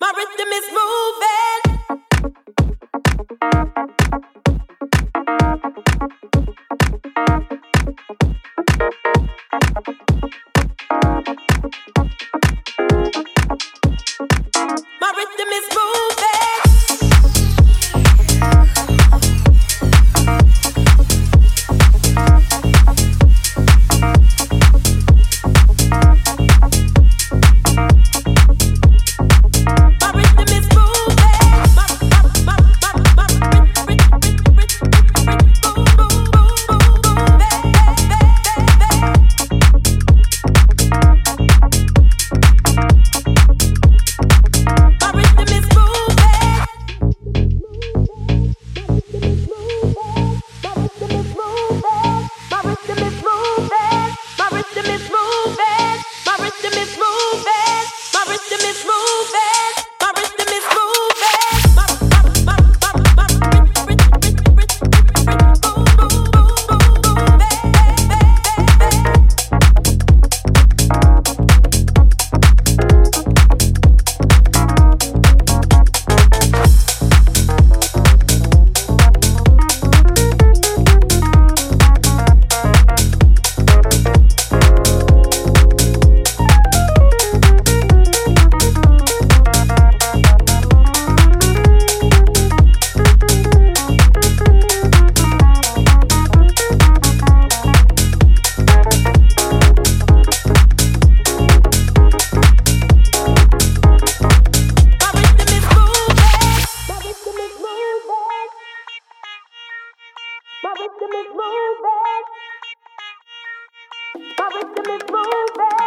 My rhythm is moving. keeping me moving. My rhythm is moving. My rhythm is moving.